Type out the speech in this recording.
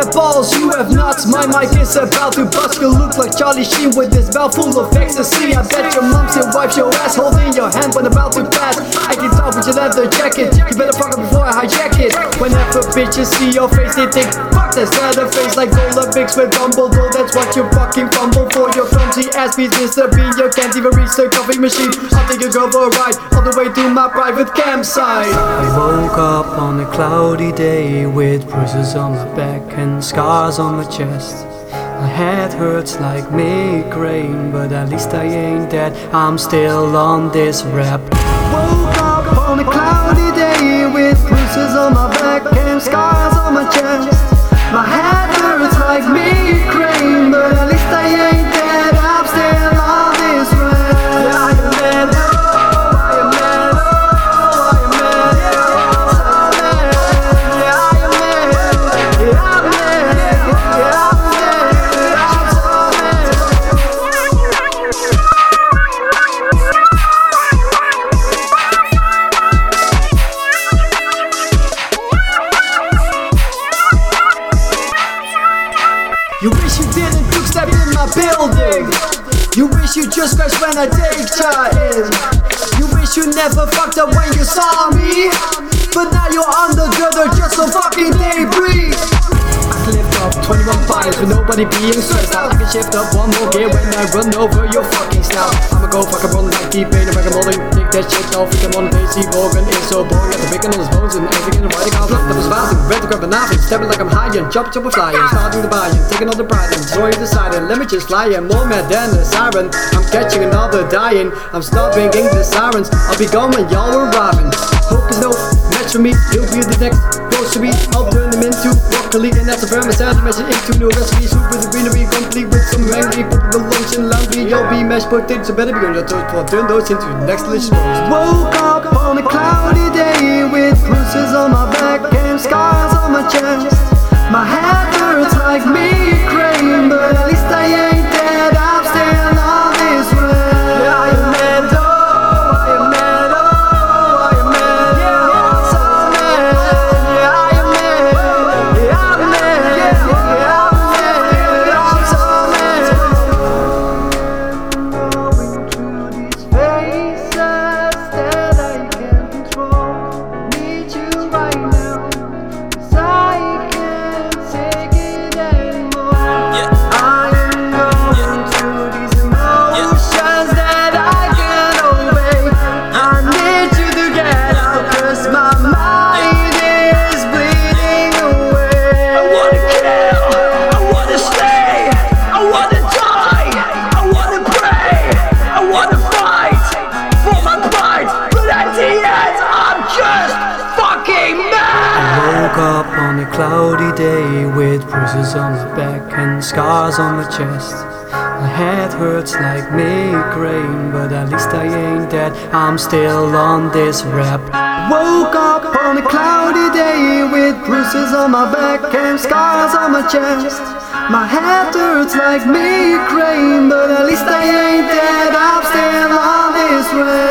have balls, you have nuts. My mic is about to bust. You look like Charlie Sheen with this mouth full of ecstasy. I bet your mom still wipes your ass holding your hand when about to pass. With your leather jacket. You better fuck up before I hijack it. Whenever bitches see your face, they think, fuck that's leatherface like Gollum mixed with Dumbledore. That's what you fucking fumble for. Your clumsy ass piece, Mr. Bean. You can't even reach the coffee machine. I'll take you go for a ride all the way to my private campsite. I woke up on a cloudy day with bruises on my back and scars on my chest. My head hurts like migraine, but at least I ain't dead. I'm still on this rap. Woke a cloudy day with bruises on my back and scars on my chest. You wish you didn't quick step in my building. You wish you just crashed when I take in. You wish you never fucked up when you saw me. But now you're under gutter just so fucking breathe. I lift up 21 fires with nobody being stressed out. I can shift up one more gear when I run over your fucking snout. I'ma go fucking run like T-Pain and back molding. Take that shit you can on Tracy Morgan. It's so boring, got the bacon on his bones and everything in the writing out. That was vast, red to grab the knife, and stabbing like I'm high and jump, jump, flying. Starting the buying, taking all the pride and joy deciding. Let me just fly and more mad than a siren. I'm catching another dying. I'm stopping in the sirens. I'll be gone when y'all arriving. Hope is no match for me. He'll be the next close to me. I'll turn him into and that's a vermin sound dimension into new recipe. Soup with the greenery, complete with some mangy, put the lunch and laundry. You'll be mashed potatoes, so better be on your toes. For turn those into the next delicious. Woke up on a cloudy day with bruises on my back a cloudy day with bruises on my back and scars on my chest. My head hurts like migraine, but at least I ain't dead. I'm still on this rap. Woke up on a cloudy day with bruises on my back and scars on my chest. My head hurts like migraine, but at least I ain't dead. I'm still on this rap.